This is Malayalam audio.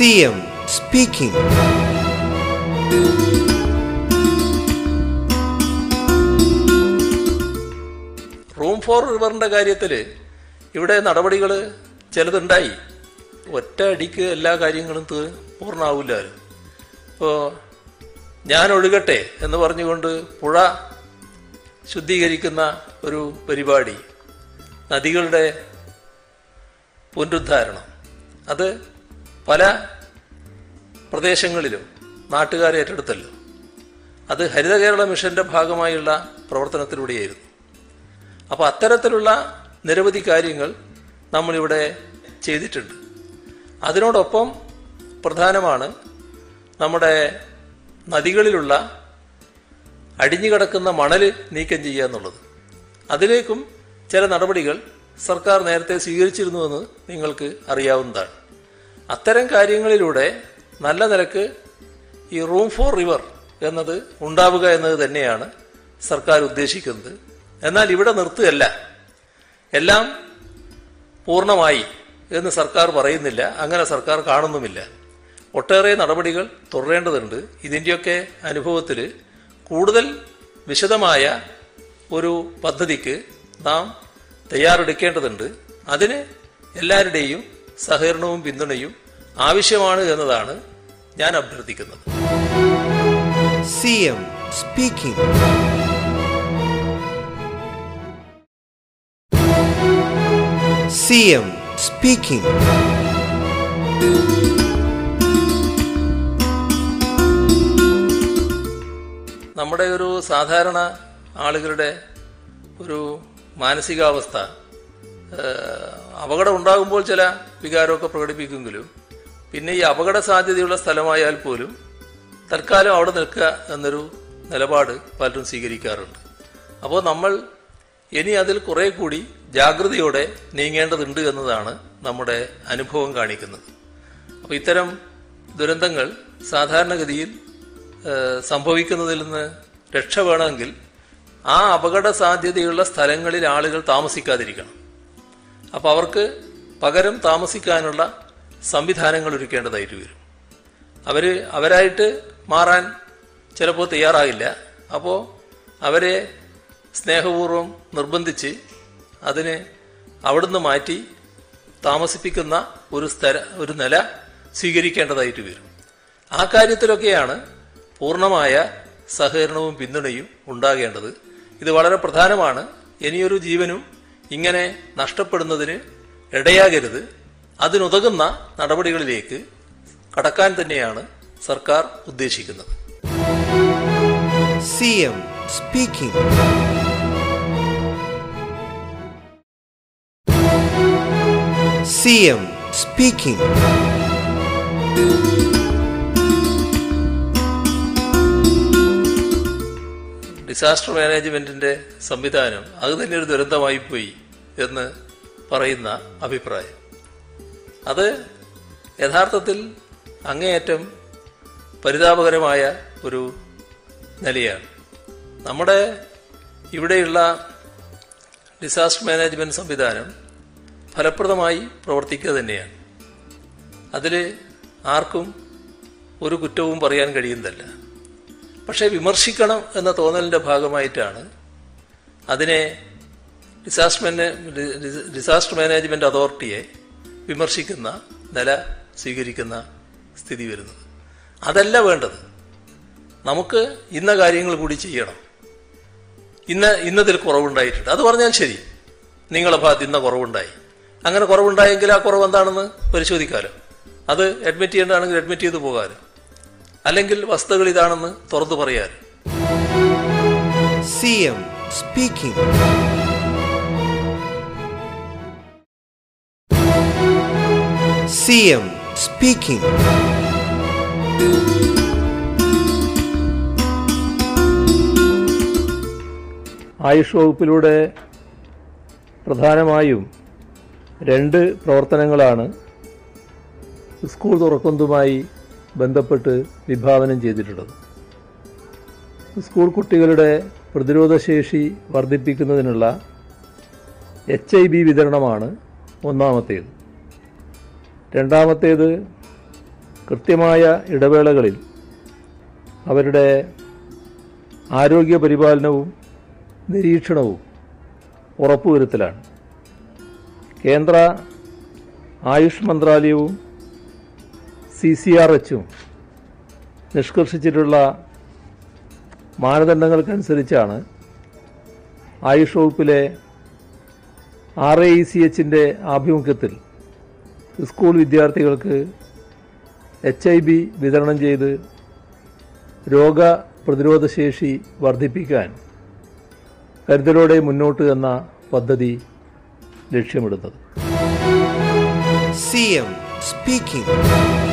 CM സ്പീക്കിംഗ് റൂം ഫോർ റിവറിന്റെ കാര്യത്തിൽ ഇവിടെ നടപടികൾ ചിലതുണ്ടായി. ഒറ്റ അടിക്ക് എല്ലാ കാര്യങ്ങളും പൂർണമാവില്ലായിരുന്നു ഇപ്പോൾ ഞാൻ ഒഴുകട്ടെ എന്ന് പറഞ്ഞുകൊണ്ട് പുഴ ശുദ്ധീകരിക്കുന്ന ഒരു പരിപാടി. നദികളുടെ പുനരുദ്ധാരണം. അത് പല പ്രദേശങ്ങളിലും നാട്ടുകാരെ ഏറ്റെടുത്തല്ലോ. അത് ഹരിത കേരള മിഷന്റെ ഭാഗമായുള്ള പ്രവർത്തനത്തിലൂടെയായിരുന്നു. അപ്പോൾ അത്തരത്തിലുള്ള നിരവധി കാര്യങ്ങൾ നമ്മളിവിടെ ചെയ്തിട്ടുണ്ട്. അതിനോടൊപ്പം പ്രധാനമാണ് നമ്മുടെ നദികളിലുള്ള അടിഞ്ഞുകിടക്കുന്ന മണൽ നീക്കം ചെയ്യുക എന്നുള്ളത്. അതിലേക്കും ചില നടപടികൾ സർക്കാർ നേരത്തെ സ്വീകരിച്ചിരുന്നുവെന്ന് നിങ്ങൾക്ക് അറിയാവുന്നതാണ്. അത്തരം കാര്യങ്ങളിലൂടെ നല്ല നിലയ്ക്ക് ഈ റൂം ഫോർ റിവർ എന്നത് ഉണ്ടാവുക എന്നത് തന്നെയാണ് സർക്കാർ ഉദ്ദേശിക്കുന്നത്. എന്നാൽ ഇവിടെ നിർത്തുകയല്ല. എല്ലാം പൂർണമായി എന്ന് സർക്കാർ പറയുന്നില്ല. അങ്ങനെ സർക്കാർ കാണുന്നുമില്ല. ഒട്ടേറെ നടപടികൾ തുടരേണ്ടതുണ്ട്. ഇതിന്റെയൊക്കെ അനുഭവത്തിൽ കൂടുതൽ വിശദമായ ഒരു പദ്ധതിക്ക് നാം തയ്യാറെടുക്കേണ്ടതുണ്ട്. അതിന് എല്ലാവരുടെയും സഹകരണവും പിന്തുണയും ആവശ്യമാണ് എന്നതാണ് ഞാൻ അഭ്യർത്ഥിക്കുന്നത്. C M speaking. C M speaking. നമ്മുടെ ഒരു സാധാരണ ആളുകളുടെ ഒരു മാനസികാവസ്ഥ അപകടം ഉണ്ടാകുമ്പോൾ ചില വികാരമൊക്കെ പ്രകടിപ്പിക്കുമെങ്കിലും പിന്നെ ഈ അപകട സാധ്യതയുള്ള സ്ഥലമായാൽ പോലും തൽക്കാലം അവിടെ നിൽക്കുക എന്നൊരു നിലപാട് പലരും സ്വീകരിക്കാറുണ്ട്. അപ്പോൾ നമ്മൾ ഇനി അതിൽ കുറെ കൂടി ജാഗ്രതയോടെ നീങ്ങേണ്ടതുണ്ട് എന്നതാണ് നമ്മുടെ അനുഭവം കാണിക്കുന്നത്. അപ്പോൾ ഇത്തരം ദുരന്തങ്ങൾ സാധാരണഗതിയിൽ സംഭവിക്കുന്നതിൽ നിന്ന് രക്ഷ വേണമെങ്കിൽ ആ അപകട സാധ്യതയുള്ള സ്ഥലങ്ങളിൽ ആളുകൾ താമസിക്കാതിരിക്കണം. അപ്പോൾ അവർക്ക് പകരം താമസിക്കാനുള്ള സംവിധാനങ്ങൾ ഒരുക്കേണ്ടതായിട്ട് വരും. അവർ അവരായിട്ട് മാറാൻ ചിലപ്പോൾ തയ്യാറാകില്ല. അപ്പോൾ അവരെ സ്നേഹപൂർവം നിർബന്ധിച്ച് അതിന് അവിടുന്ന് മാറ്റി താമസിപ്പിക്കുന്ന ഒരു സ്ഥല ഒരു നില സ്വീകരിക്കേണ്ടതായിട്ട് വരും. ആ കാര്യത്തിലൊക്കെയാണ് പൂർണമായ സഹകരണവും പിന്തുണയും ഉണ്ടാകേണ്ടത്. ഇത് വളരെ പ്രധാനമാണ്. ഇനിയൊരു ജീവനും ഇങ്ങനെ നഷ്ടപ്പെടുന്നതിന് ഇടയാകരുത്. അതിനുതകുന്ന നടപടികളിലേക്ക് കടക്കാൻ തന്നെയാണ് സർക്കാർ ഉദ്ദേശിക്കുന്നത്. CM speaking CM speaking. Disaster മാനേജ്മെന്റിന്റെ സംവിധാനം അത് തന്നെ ഒരു ദുരന്തമായി പോയി എന്ന് പറയുന്ന അഭിപ്രായം. അത് യഥാർത്ഥത്തിൽ അങ്ങേയറ്റം പരിതാപകരമായ ഒരു നിലയാണ്. നമ്മുടെ ഇവിടെയുള്ള ഡിസാസ്റ്റർ മാനേജ്മെന്റ് സംവിധാനം ഫലപ്രദമായി പ്രവർത്തിക്കുക തന്നെയാണ്. അതിൽ ആർക്കും ഒരു കുറ്റവും പറയാൻ കഴിയുന്നതല്ല. പക്ഷേ വിമർശിക്കണം എന്ന തോന്നലിന്റെ ഭാഗമായിട്ടാണ് അതിനെ ഡിസാസ്റ്റർ ഡിസാസ്റ്റർ അതോറിറ്റിയെ വിമർശിക്കുന്ന നില സ്വീകരിക്കുന്ന സ്ഥിതി വരുന്നത്. അതല്ല വേണ്ടത്. നമുക്ക് ഇന്ന കാര്യങ്ങൾ കൂടി ചെയ്യണം. ഇന്ന് ഇന്നതിൽ കുറവുണ്ടായിട്ടുണ്ട്. അത് പറഞ്ഞാൽ ശരി. നിങ്ങളെ ഭാഗത്ത് ഇന്ന കുറവുണ്ടായി. അങ്ങനെ കുറവുണ്ടായെങ്കിൽ ആ കുറവ് എന്താണെന്ന് പരിശോധിക്കാമല്ലോ അത് അഡ്മിറ്റ് ചെയ്യേണ്ടതാണെങ്കിൽ അഡ്മിറ്റ് ചെയ്ത് പോകാമല്ലോ അല്ലെങ്കിൽ വസ്തുതകൾ ഇതാണെന്ന് തുറന്നു പറയാൻ. C M speaking C M speaking AYUSH വകുപ്പിലൂടെ പ്രധാനമായും രണ്ട് പ്രവർത്തനങ്ങളാണ്. സ്കൂൾ തുറക്കുന്നതുമായി ബന്ധപ്പെട്ട് വിഭാവനം ചെയ്തിട്ടുള്ളത്. സ്കൂൾ കുട്ടികളുടെ പ്രതിരോധശേഷി വർദ്ധിപ്പിക്കുന്നതിനുള്ള എച്ച് ഐ ബി വിതരണമാണ് ഒന്നാമത്തേത്. രണ്ടാമത്തേത് കൃത്യമായ ഇടവേളകളിൽ അവരുടെ ആരോഗ്യ പരിപാലനവും നിരീക്ഷണവും ഉറപ്പുവരുത്തലാണ്. കേന്ദ്ര ആയുഷ് മന്ത്രാലയവും സി സി ആർ എച്ചും നിഷ്കർഷിച്ചിട്ടുള്ള മാനദണ്ഡങ്ങൾക്കനുസരിച്ചാണ് ആയുഷ് വകുപ്പിലെ ആർ എ ഇ സി എച്ചിന്റെ ആഭിമുഖ്യത്തിൽ സ്കൂൾ വിദ്യാർത്ഥികൾക്ക് എച്ച് ഐ ബി വിതരണം ചെയ്ത് രോഗ പ്രതിരോധ ശേഷി വർദ്ധിപ്പിക്കാൻ കരുതലോടെ മുന്നോട്ട് എന്ന പദ്ധതി ലക്ഷ്യമിടുന്നത് സി എം speaking.